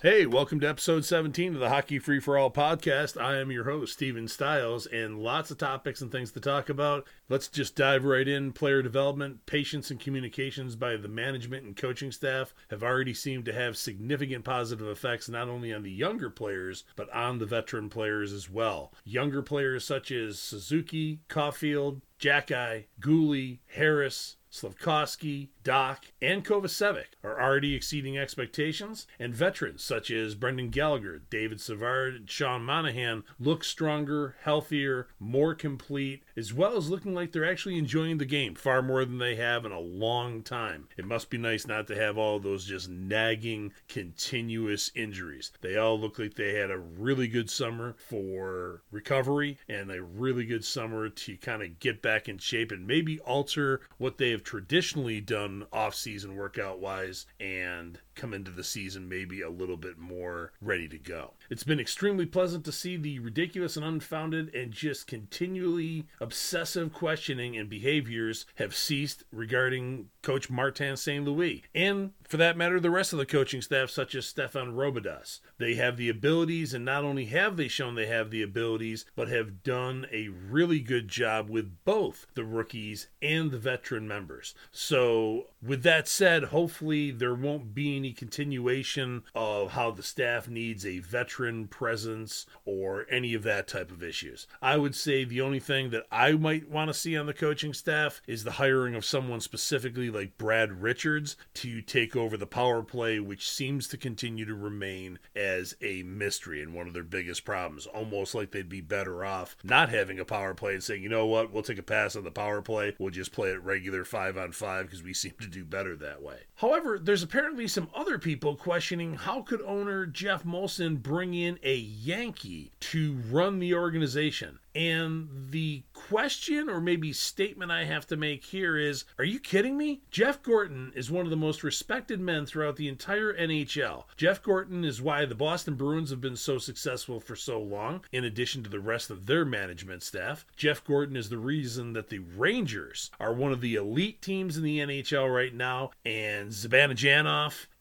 Hey, welcome to episode 17 of the Hockey Free for All podcast. I am your host, Steven Stiles, and lots of topics and things to talk about. Let's just dive right in. Player development, patience, and communications by the management and coaching staff have already seemed to have significant positive effects not only on the younger players, but on the veteran players as well. Younger players such as Suzuki, Caufield, Xhekaj, Guhle, Harris, Slafkovsky, Dach, and Kovacevic are already exceeding expectations, and veterans such as Brendan Gallagher, David Savard, and Sean Monahan look stronger, healthier, more complete, as well as looking like they're actually enjoying the game far more than they have in a long time. It must be nice not to have all those just nagging, continuous injuries. They all look like they had a really good summer for recovery and a really good summer to kind of get back in shape and maybe alter what they have traditionally done off season workout wise and come into the season maybe a little bit more ready to go. It's been extremely pleasant to see the ridiculous and unfounded and just continually obsessive questioning and behaviors have ceased regarding coach Martin St. Louis. And for that matter, the rest of the coaching staff, such as Stefan Robidas. They have the abilities, and not only have they shown they have the abilities, but have done a really good job with both the rookies and the veteran members. So, with that said, hopefully there won't be any continuation of how the staff needs a veteran presence or any of that type of issues. I would say the only thing that I might want to see on the coaching staff is the hiring of someone specifically like Brad Richards to take over the power play, which seems to continue to remain as a mystery and one of their biggest problems. Almost like they'd be better off not having a power play and saying, you know what, we'll take a pass on the power play. We'll just play it regular five on five because we seem to do better that way. However, there's apparently some other people questioning how could owner Geoff Molson bring in a Yankee to run the organization? And the question or maybe statement I have to make here is Are you kidding me? Jeff Gorton is one of the most respected men throughout the entire NHL. Jeff Gorton is why the Boston Bruins have been so successful for so long, in addition to the rest of their management staff. Jeff Gorton is the reason that the Rangers are one of the elite teams in the NHL right now, and Zibanejad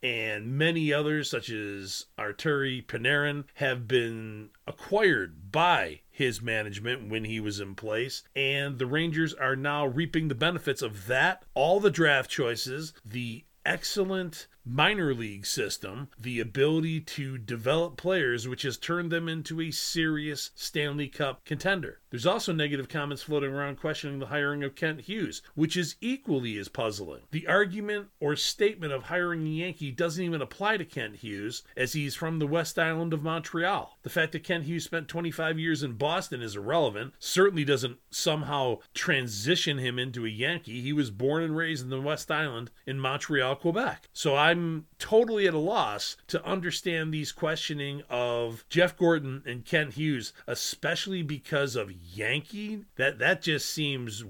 and many others, such as Artemi Panarin, have been acquired by his management when he was in place. And the Rangers are now reaping the benefits of that, all the draft choices, the excellent minor league system, the ability to develop players, which has turned them into a serious Stanley Cup contender. There's also negative comments floating around questioning the hiring of Kent Hughes, which is equally as puzzling. The argument or statement of hiring a Yankee doesn't even apply to Kent Hughes, as he's from the West Island of Montreal. The fact that Kent Hughes spent 25 years in Boston is irrelevant, certainly doesn't somehow transition him into a Yankee. He was born and raised in the West Island in Montreal, Quebec. So I'm totally at a loss to understand these questioning of Jeff Gorton and Kent Hughes, especially because of Yankee. That that just seems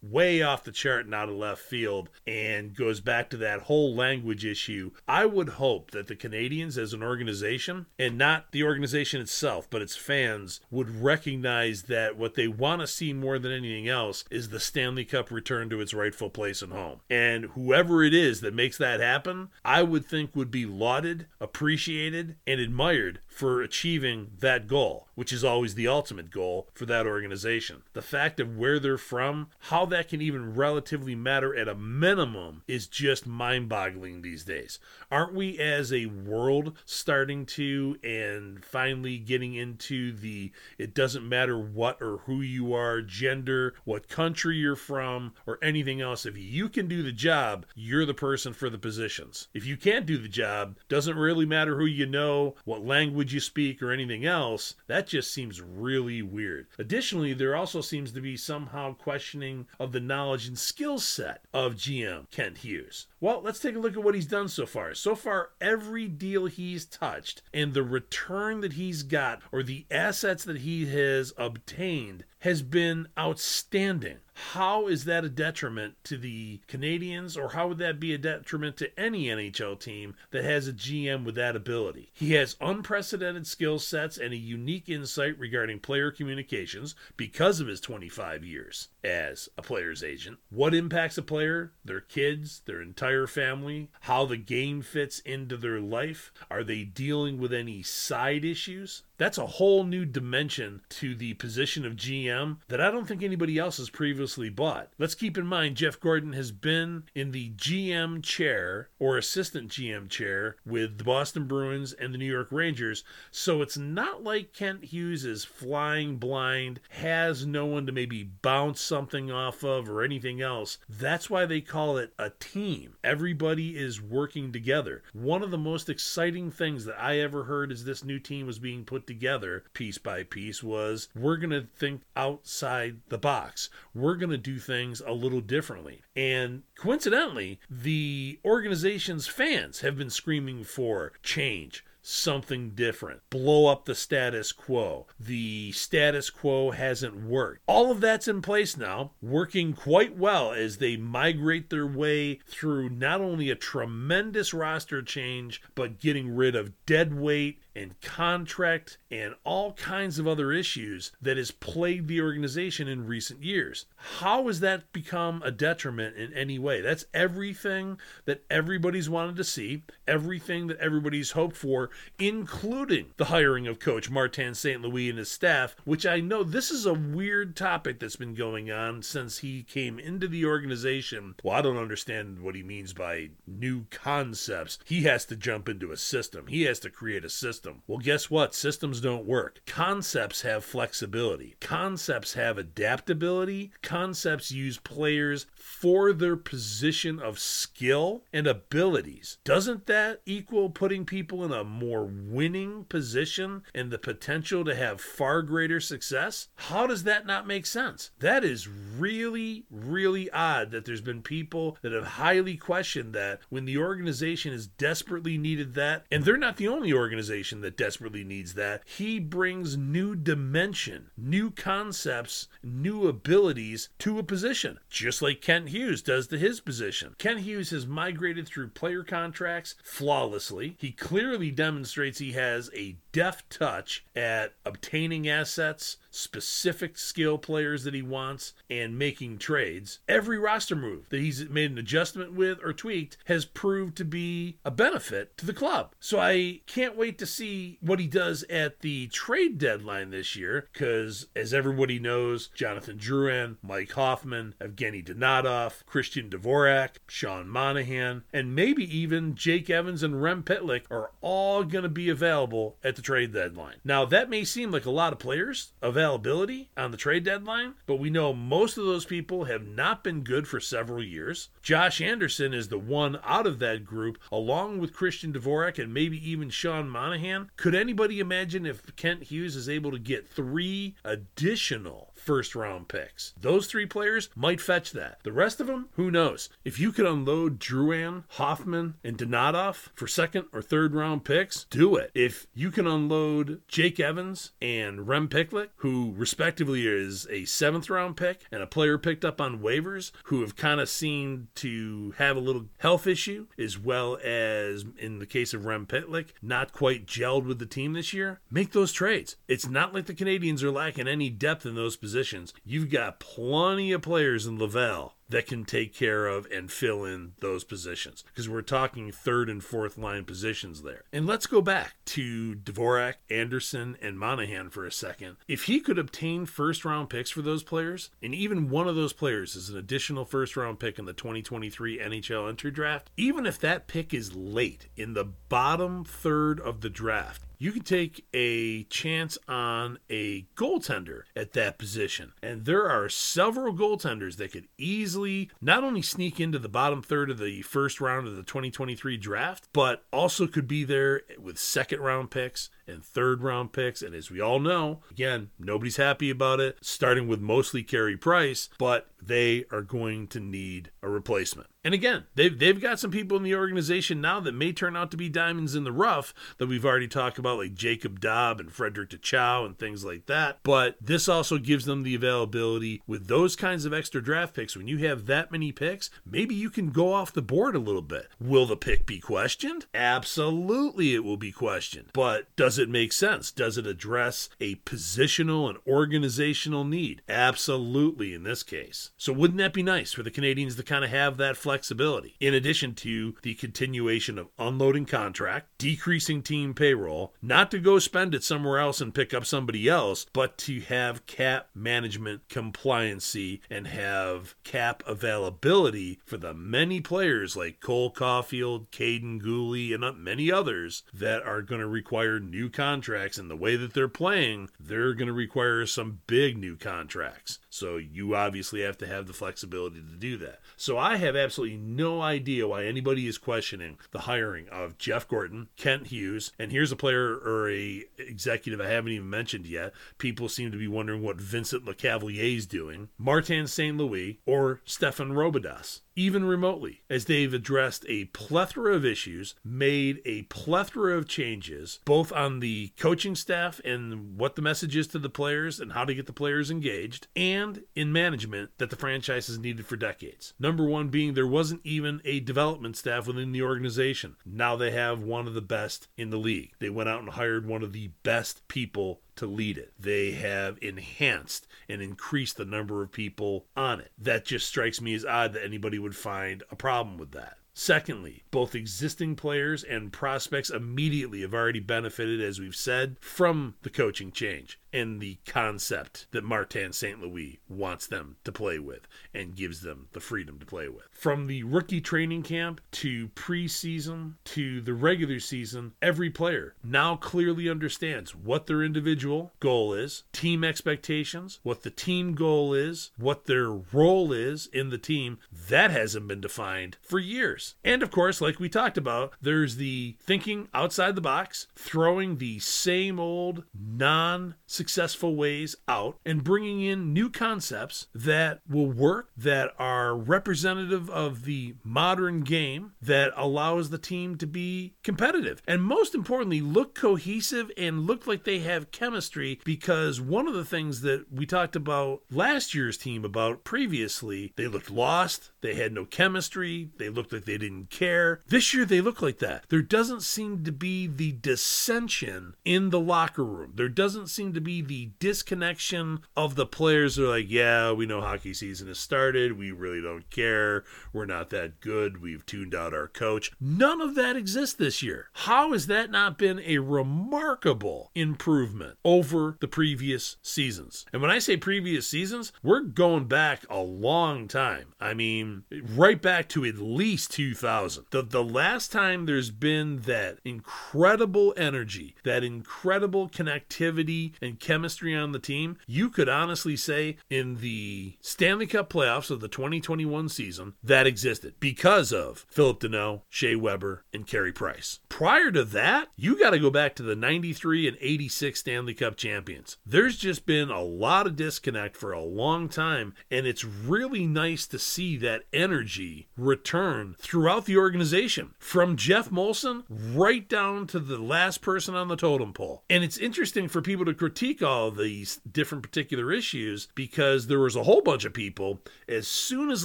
way off the chart and out of left field and goes back to that whole language issue. I would hope that the Canadiens as an organization and not the organization itself, but its fans would recognize that what they want to see more than anything else is the Stanley Cup return to its rightful place and home. And whoever it is that makes that happen, would think would be lauded, appreciated, and admired for achieving that goal, which is always the ultimate goal for that organization. The fact of where they're from, how that can even relatively matter at a minimum, is just mind boggling these days. Aren't we as a world starting to and finally getting into the it doesn't matter what or who you are, gender, what country you're from, or anything else? If you can do the job, you're the person for the positions. If you can't do the job, doesn't really matter who you know, what language you speak or anything else, that just seems really weird. Additionally, there also seems to be somehow questioning of the knowledge and skill set of GM Kent Hughes. Well, let's take a look at what he's done so far. So far, every deal he's touched and the return that he's got or the assets that he has obtained has been outstanding. How is that a detriment to the Canadiens, or how would that be a detriment to any NHL team that has a GM with that ability? He has unprecedented skill sets and a unique insight regarding player communications because of his 25 years as a player's agent. What impacts a player, their kids, their entire family, how the game fits into their life. Are they dealing with any side issues? That's a whole new dimension to the position of GM that I don't think anybody else has previously bought. Let's keep in mind Jeff Gorton has been in the GM chair or assistant GM chair with the Boston Bruins and the New York Rangers, so it's not like Kent Hughes is flying blind, has no one to maybe bounce something off of or anything else. That's why they call it a team. Everybody is working together. One of the most exciting things that I ever heard as this new team was being put together piece by piece was we're going to think outside the box. We're going to do things a little differently. And coincidentally, the organization's fans have been screaming for change something different, blow up the status quo. The status quo hasn't worked. All of that's in place now, working quite well as they migrate their way through not only a tremendous roster change, but getting rid of dead weight and contract and all kinds of other issues that has plagued the organization in recent years. How has that become a detriment in any way? That's everything that everybody's wanted to see, everything that everybody's hoped for, including the hiring of coach Martin St. Louis and his staff, which I know this is a weird topic that's been going on since he came into the organization. Well, I don't understand what he means by new concepts. He has to jump into a system, he has to create a system system. Well, guess what? Systems don't work. Concepts have flexibility, concepts have adaptability, concepts use players for their position of skill and abilities. Doesn't that equal putting people in a more winning position and the potential to have far greater success? How does that not make sense? That is really, really odd that there's been people that have highly questioned that when the organization has desperately needed that, and they're not the only organization organization that desperately needs that. He brings new dimension, new concepts, new abilities to a position, just like Kent Hughes does to his position. Kent Hughes has migrated through player contracts flawlessly. He clearly demonstrates he has a deft touch at obtaining assets, specific skill players that he wants, and making trades. Every roster move that he's made an adjustment with or tweaked has proved to be a benefit to the club. So I can't wait to see what he does at the trade deadline this year, because as everybody knows, Jonathan Drouin, Mike Hoffman, Evgeny Dadonov, Christian Dvorak, Sean Monahan, and maybe even Jake Evans and Rem Pitlick are all going to be available at the trade deadline. Now, that may seem like a lot of players availability on the trade deadline, but we know most of those people have not been good for several years. Josh Anderson is the one out of that group, along with Christian Dvorak and maybe even Sean Monahan. Could anybody imagine if Kent Hughes is able to get three additional first round picks. Those three players might fetch that. The rest of them, who knows? If you could unload Drouin, Hoffman, and Dadonov for second or third round picks, do it. If you can unload Jake Evans and Rem Pitlick, who respectively is a seventh round pick and a player picked up on waivers who have kind of seemed to have a little health issue, as well as in the case of Rem Pitlick, not quite gelled with the team this year, make those trades. It's not like the Canadiens are lacking any depth in those positions positions, you've got plenty of players in Laval that can take care of and fill in those positions because we're talking third and fourth line positions there. And let's go back to Dvorak, Anderson, and Monahan for a second. If he could obtain first round picks for those players, and even one of those players is an additional first round pick in the 2023 NHL entry draft, even if that pick is late in the bottom third of the draft, you can take a chance on a goaltender at that position. And there are several goaltenders that could easily not only sneak into the bottom third of the first round of the 2023 draft, but also could be there with second round picks and third round picks. And as we all know, again, nobody's happy about it, starting with mostly Carey Price, but they are going to need a replacement. And again, they've, they've got some people in the organization now that may turn out to be diamonds in the rough that we've already talked about, like Jacob Dobb and Frederick Dichow and things like that. But this also gives them the availability with those kinds of extra draft picks. When you have that many picks, maybe you can go off the board a little bit. Will the pick be questioned? Absolutely, it will be questioned. But does it it make sense? Does it address a positional and organizational need? Absolutely, in this case. So, wouldn't that be nice for the Canadiens to kind of have that flexibility? In addition to the continuation of unloading contract, decreasing team payroll, not to go spend it somewhere else and pick up somebody else, but to have cap management compliancy and have cap availability for the many players like Cole Caufield, Kaiden Guhle, and many others that are going to require new contracts. And the way that they're playing, they're going to require some big new contracts. So you obviously have to have the flexibility to do that. So I have absolutely no idea why anybody is questioning the hiring of Jeff Gorton, Kent Hughes, and here's a player or a executive I haven't even mentioned yet. People seem to be wondering what Vincent Lecavalier is doing, Martin St. Louis, or Stefan Robidas even remotely, as they've addressed a plethora of issues, made a plethora of changes, both on the coaching staff and what the message is to the players and how to get the players engaged, and in management that the franchise has needed for decades. Number one being there wasn't even a development staff within the organization. Now they have one of the best in the league. They went out and hired one of the best people to lead it. They have enhanced and increased the number of people on it. That just strikes me as odd that anybody would find a problem with that. Secondly, both existing players and prospects immediately have already benefited, as we've said, from the coaching change and the concept that Martin St. Louis wants them to play with and gives them the freedom to play with. From the rookie training camp to preseason to the regular season, every player now clearly understands what their individual goal is, team expectations, what the team goal is, what their role is in the team. That hasn't been defined for years. And of course, like we talked about, there's the thinking outside the box, throwing the same old non successful ways out and bringing in new concepts that will work, that are representative of the modern game, that allows the team to be competitive. And most importantly, look cohesive and look like they have chemistry because one of the things that we talked about last year's team about previously, they looked lost, they had no chemistry, they looked like they didn't care. This year they look like that. There doesn't seem to be the dissension in the locker room. There doesn't seem to be the disconnection of the players are like, yeah, we know hockey season has started. We really don't care. We're not that good. We've tuned out our coach. None of that exists this year. How has that not been a remarkable improvement over the previous seasons? And when I say previous seasons, we're going back a long time. I mean, right back to at least 2000. The, the last time there's been that incredible energy, that incredible connectivity and chemistry on the team, you could honestly say in the Stanley Cup playoffs of the 2021 season, that existed because of Phillip Danault, Shea Weber, and Carey Price. Prior to that, you got to go back to the 93 and 86 Stanley Cup champions. There's just been a lot of disconnect for a long time, and it's really nice to see that energy return throughout the organization from Geoff Molson right down to the last person on the totem pole. And it's interesting for people to critique critique all these different particular issues because there was a whole bunch of people as soon as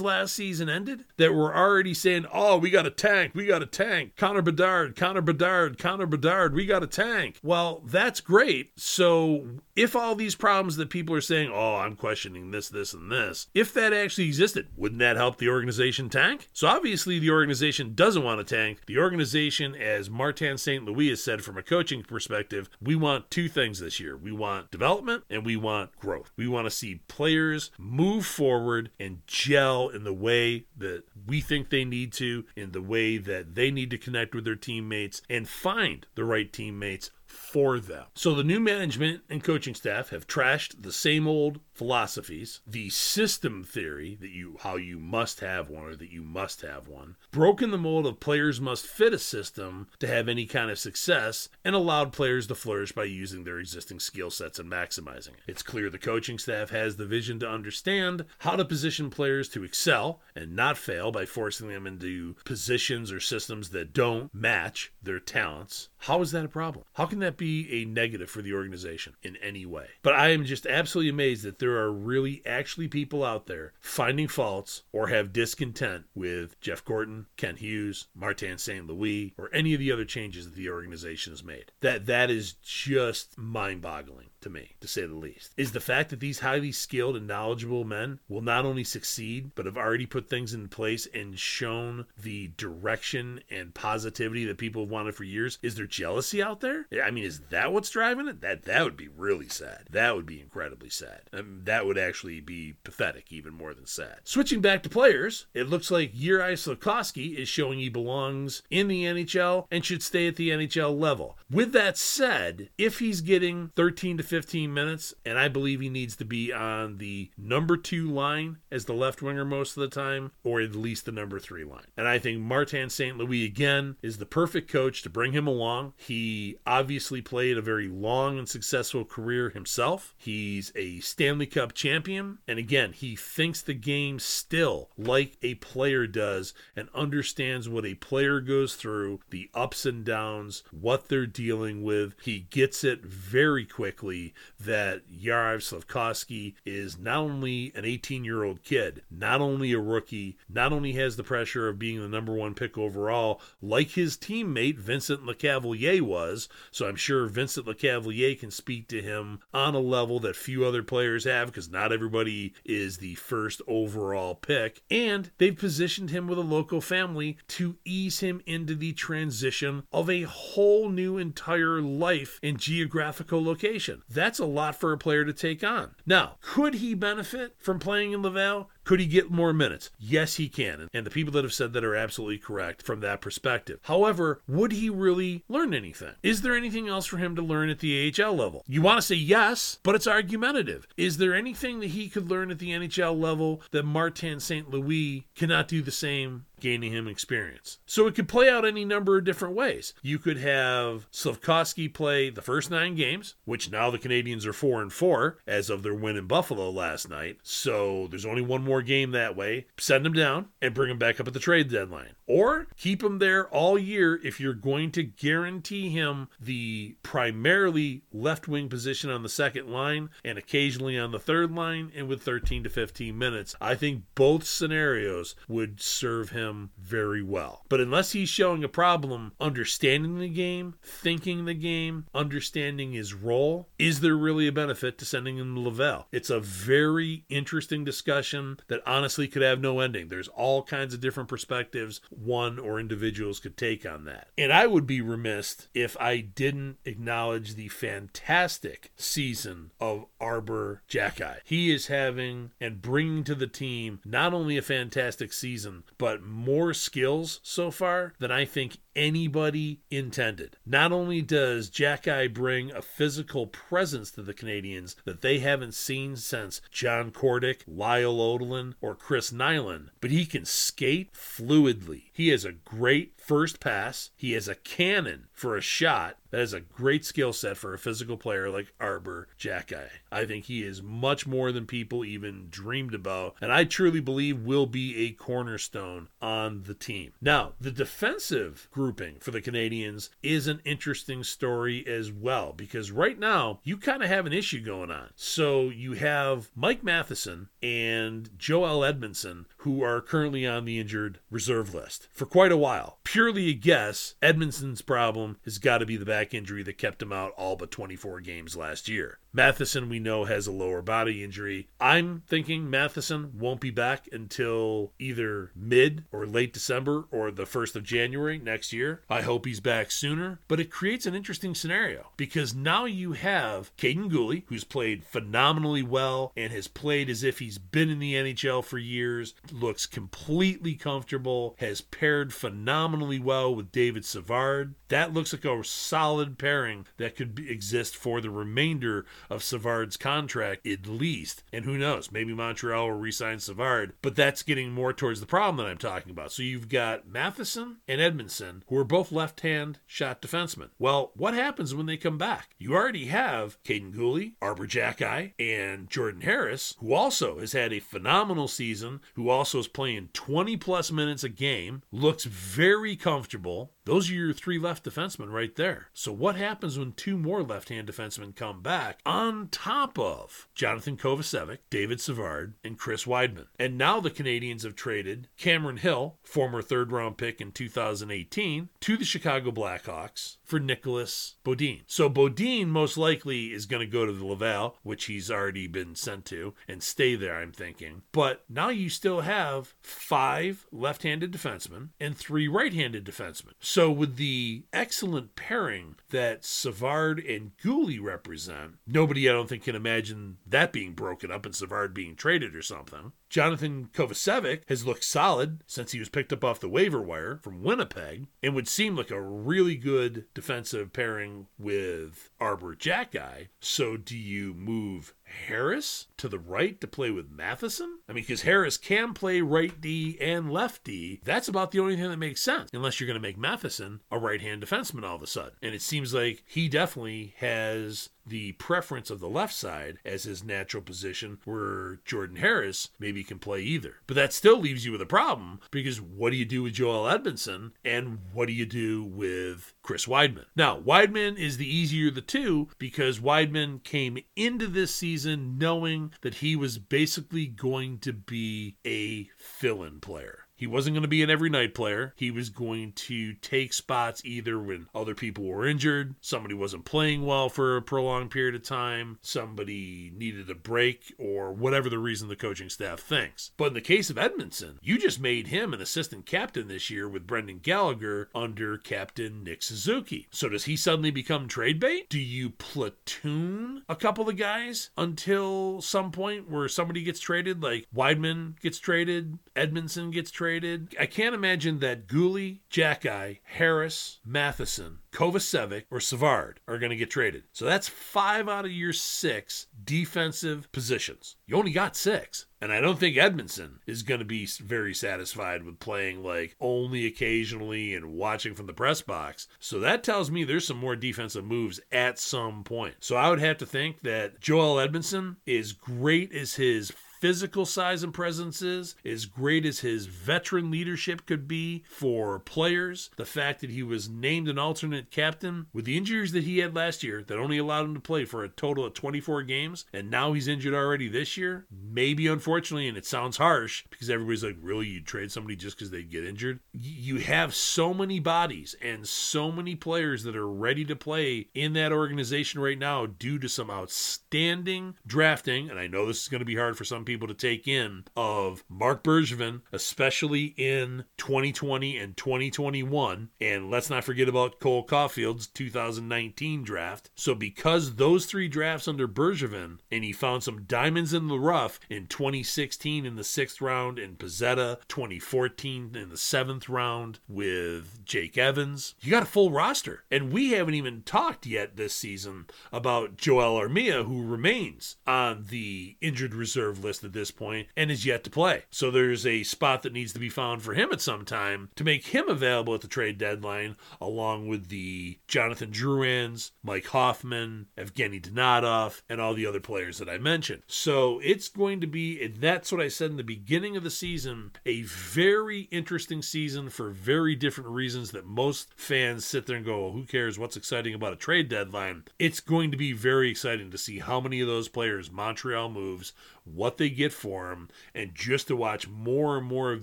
last season ended that were already saying, "Oh, we got a tank, we got a tank, Connor Bedard, Connor Bedard, Connor Bedard, we got a tank." Well, that's great. So if all these problems that people are saying, "Oh, I'm questioning this, this, and this," if that actually existed, wouldn't that help the organization tank? So obviously, the organization doesn't want to tank. The organization, as Martin St. Louis has said from a coaching perspective, we want two things this year. We want want development and we want growth. We want to see players move forward and gel in the way that we think they need to, in the way that they need to connect with their teammates and find the right teammates for them. So the new management and coaching staff have trashed the same old philosophies, the system theory that you how you must have one or that you must have one, broken the mold of players must fit a system to have any kind of success, and allowed players to flourish by using their existing skill sets and maximizing it. It's clear the coaching staff has the vision to understand how to position players to excel and not fail by forcing them into positions or systems that don't match their talents. How is that a problem? How can can that be a negative for the organization in any way? But I am just absolutely amazed that there are really actually people out there finding faults or have discontent with Jeff Gorton, Kent Hughes, Martin St. Louis, or any of the other changes that the organization has made. That that is just mind-boggling to me, to say the least, is the fact that these highly skilled and knowledgeable men will not only succeed, but have already put things in place and shown the direction and positivity that people have wanted for years. Is there jealousy out there? I mean, is that what's driving it? That that would be really sad. That would be incredibly sad. That would actually be pathetic, even more than sad. Switching back to players, it looks like Juraj Slafkovsky is showing he belongs in the NHL and should stay at the NHL level. With that said, if he's getting 13 to 15 minutes, and I believe he needs to be on the number two line as the left winger most of the time, or at least the number three line. And I think Martin St. Louis, again, is the perfect coach to bring him along. He obviously played a very long and successful career himself. He's a Stanley Cup champion. And again, he thinks the game still like a player does and understands what a player goes through, the ups and downs, what they're dealing with. He gets it very quickly that Juraj Slafkovsky is not only an 18 year old kid, not only a rookie, not only has the pressure of being the number one pick overall, like his teammate Vincent Lecavalier was. So I'm sure Vincent Lecavalier can speak to him on a level that few other players have because not everybody is the first overall pick. And they've positioned him with a local family to ease him into the transition of a whole new entire life and geographical location. That's a lot for a player to take on. Now, could he benefit from playing in Laval? Could he get more minutes? Yes, he can. And the people that have said that are absolutely correct from that perspective. However, would he really learn anything? Is there anything else for him to learn at the AHL level? You want to say yes, but it's argumentative. Is there anything that he could learn at the NHL level that Martin St. Louis cannot do the same gaining him experience. So it could play out any number of different ways. You could have Slafkovsky play the first nine games, which now the Canadiens are four and four as of their win in Buffalo last night. So there's only one more game that way. Send him down and bring him back up at the trade deadline. Or keep him there all year if you're going to guarantee him the primarily left wing position on the second line and occasionally on the third line and with 13 to 15 minutes. I think both scenarios would serve him very well. But unless he's showing a problem understanding the game, thinking the game, understanding his role, is there really a benefit to sending him to Laval? It's a very interesting discussion that honestly could have no ending. There's all kinds of different perspectives one or individuals could take on that. And I would be remiss if I didn't acknowledge the fantastic season of Arber Xhekaj. He is having and bringing to the team not only a fantastic season, but more skills so far than I think anybody intended. Not only does Xhekaj bring a physical presence to the Canadiens that they haven't seen since John Kordic, Lyle Odelein, or Chris Nilan, but he can skate fluidly. He has a great first pass. He has a cannon for a shot. That is a great skill set for a physical player like Arber Xhekaj. I think he is much more than people even dreamed about, and I truly believe will be a cornerstone on the team. Now, the defensive grouping for the Canadiens is an interesting story as well, because right now you kind of have an issue going on. So you have Mike Matheson and Joel Edmundson, who are currently on the injured reserve list for quite a while. Purely a guess, Edmundson's problem has got to be the back injury that kept him out all but 24 games last year. Matheson, we know, has a lower body injury. I'm thinking Matheson won't be back until either mid or late December or the 1st of January next year. I hope he's back sooner. But it creates an interesting scenario because now you have Kaiden Guhle, who's played phenomenally well and has played as if he's been in the NHL for years, looks completely comfortable, has paired phenomenally well with David Savard. That looks like a solid pairing that could be, exist for the remainder of Savard's contract at least. And who knows, maybe Montreal will re-sign Savard, but that's getting more towards the problem that I'm talking about. So you've got Matheson and Edmundson, who are both left-hand shot defensemen. Well, what happens when they come back? You already have Kaiden Guhle, Arber Xhekaj, and Jordan Harris, who also has had a phenomenal season, who also is playing 20 plus minutes a game, looks very comfortable, Those are your three left defensemen right there. So what happens when two more left-hand defensemen come back on top of Jonathan Kovacevic, David Savard, and Chris Wideman? And now the Canadiens have traded Cameron Hill, former third-round pick in 2018, to the Chicago Blackhawks for Nicolas Beaudin. So Beaudin most likely is going to go to the Laval, which he's already been sent to, and stay there, I'm thinking. But now you still have five left handed defensemen and three right handed defensemen. So, with the excellent pairing that Savard and Guhle represent, nobody I don't think can imagine that being broken up and Savard being traded or something. Jonathan Kovacevic has looked solid since he was picked up off the waiver wire from Winnipeg and would seem like a really good defensive pairing with Arber Xhekaj. So do you move Harris to the right to play with Matheson? I mean, because Harris can play right D and left D. That's about the only thing that makes sense, unless you're going to make Matheson a right hand defenseman all of a sudden. And it seems like he definitely has the preference of the left side as his natural position, where Jordan Harris maybe can play either. But that still leaves you with a problem because what do you do with Joel Edmundson and what do you do with Chris Wideman? Now, Wideman is the easier of the two because Wideman came into this season knowing that he was basically going to be a fill in player. He wasn't going to be an every night player. He was going to take spots either when other people were injured, somebody wasn't playing well for a prolonged period of time, somebody needed a break, or whatever the reason the coaching staff thinks. But in the case of Edmundson, you just made him an assistant captain this year with Brendan Gallagher under captain Nick Suzuki. So does he suddenly become trade bait? Do you platoon a couple of guys until some point where somebody gets traded, like Wideman gets traded, Edmundson gets traded? Traded. I can't imagine that Guhle, Xhekaj, Harris, Matheson, Kovacevic, or Savard are going to get traded. So that's five out of your six defensive positions. You only got six. And I don't think Edmundson is going to be very satisfied with playing like only occasionally and watching from the press box. So that tells me there's some more defensive moves at some point. So I would have to think that Joel Edmundson, as great as his physical size and presence is, as great as his veteran leadership could be for players, the fact that he was named an alternate captain with the injuries that he had last year that only allowed him to play for a total of 24 games, and now he's injured already this year, maybe unfortunately, and it sounds harsh because everybody's like, really, you'd trade somebody just because they get injured? You have so many bodies and so many players that are ready to play in that organization right now due to some outstanding drafting, and I know this is going to be hard for some people to take in of Marc Bergevin, especially in 2020 and 2021. And let's not forget about Cole Caufield's 2019 draft. So, because those three drafts under Bergevin, and he found some diamonds in the rough in 2016 in the sixth round in Pezzetta, 2014 in the seventh round with Jake Evans, you got a full roster. And we haven't even talked yet this season about Joel Armia, who remains on the injured reserve list at this point and is yet to play. So there's a spot that needs to be found for him at some time to make him available at the trade deadline, along with the Jonathan Drouins, Mike Hoffman, Evgeny Dadonov, and all the other players that I mentioned. So it's going to be, and that's what I said in the beginning of the season, a very interesting season for very different reasons that most fans sit there and go, well, who cares? What's exciting about a trade deadline? It's going to be very exciting to see how many of those players Montreal moves, what they get for him, and just to watch more and more of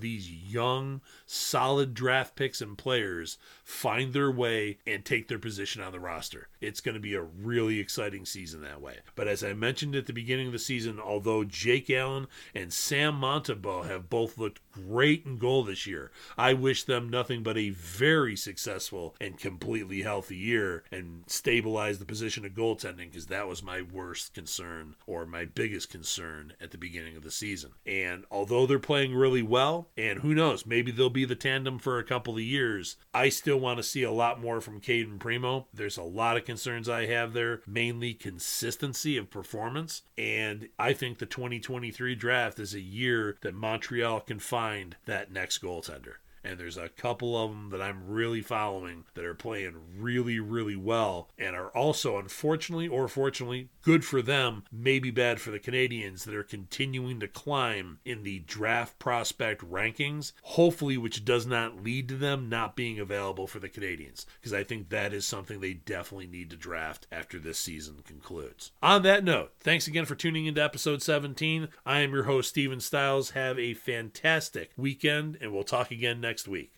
these young, solid draft picks and players find their way and take their position on the roster. It's going to be a really exciting season that way. But as I mentioned at the beginning of the season, although Jake Allen and Sam Montembeault have both looked great in goal this year, I wish them nothing but a very successful and completely healthy year and stabilize the position of goaltending because that was my worst concern or my biggest concern at the beginning of the season. And although they're playing really well, and who knows, maybe they'll be the tandem for a couple of years, I still want to see a lot more from Cayden Primeau. There's a lot of concerns I have there, mainly consistency of performance. And I think the 2023 draft is a year that Montreal can find that next goaltender. And there's a couple of them that I'm really following that are playing really, really well and are also, unfortunately or fortunately, good for them, maybe bad for the Canadiens that are continuing to climb in the draft prospect rankings, hopefully, which does not lead to them not being available for the Canadiens, because I think that is something they definitely need to draft after this season concludes. On that note, thanks again for tuning into episode 17. I am your host, Steven Stiles. Have a fantastic weekend, and we'll talk again next week.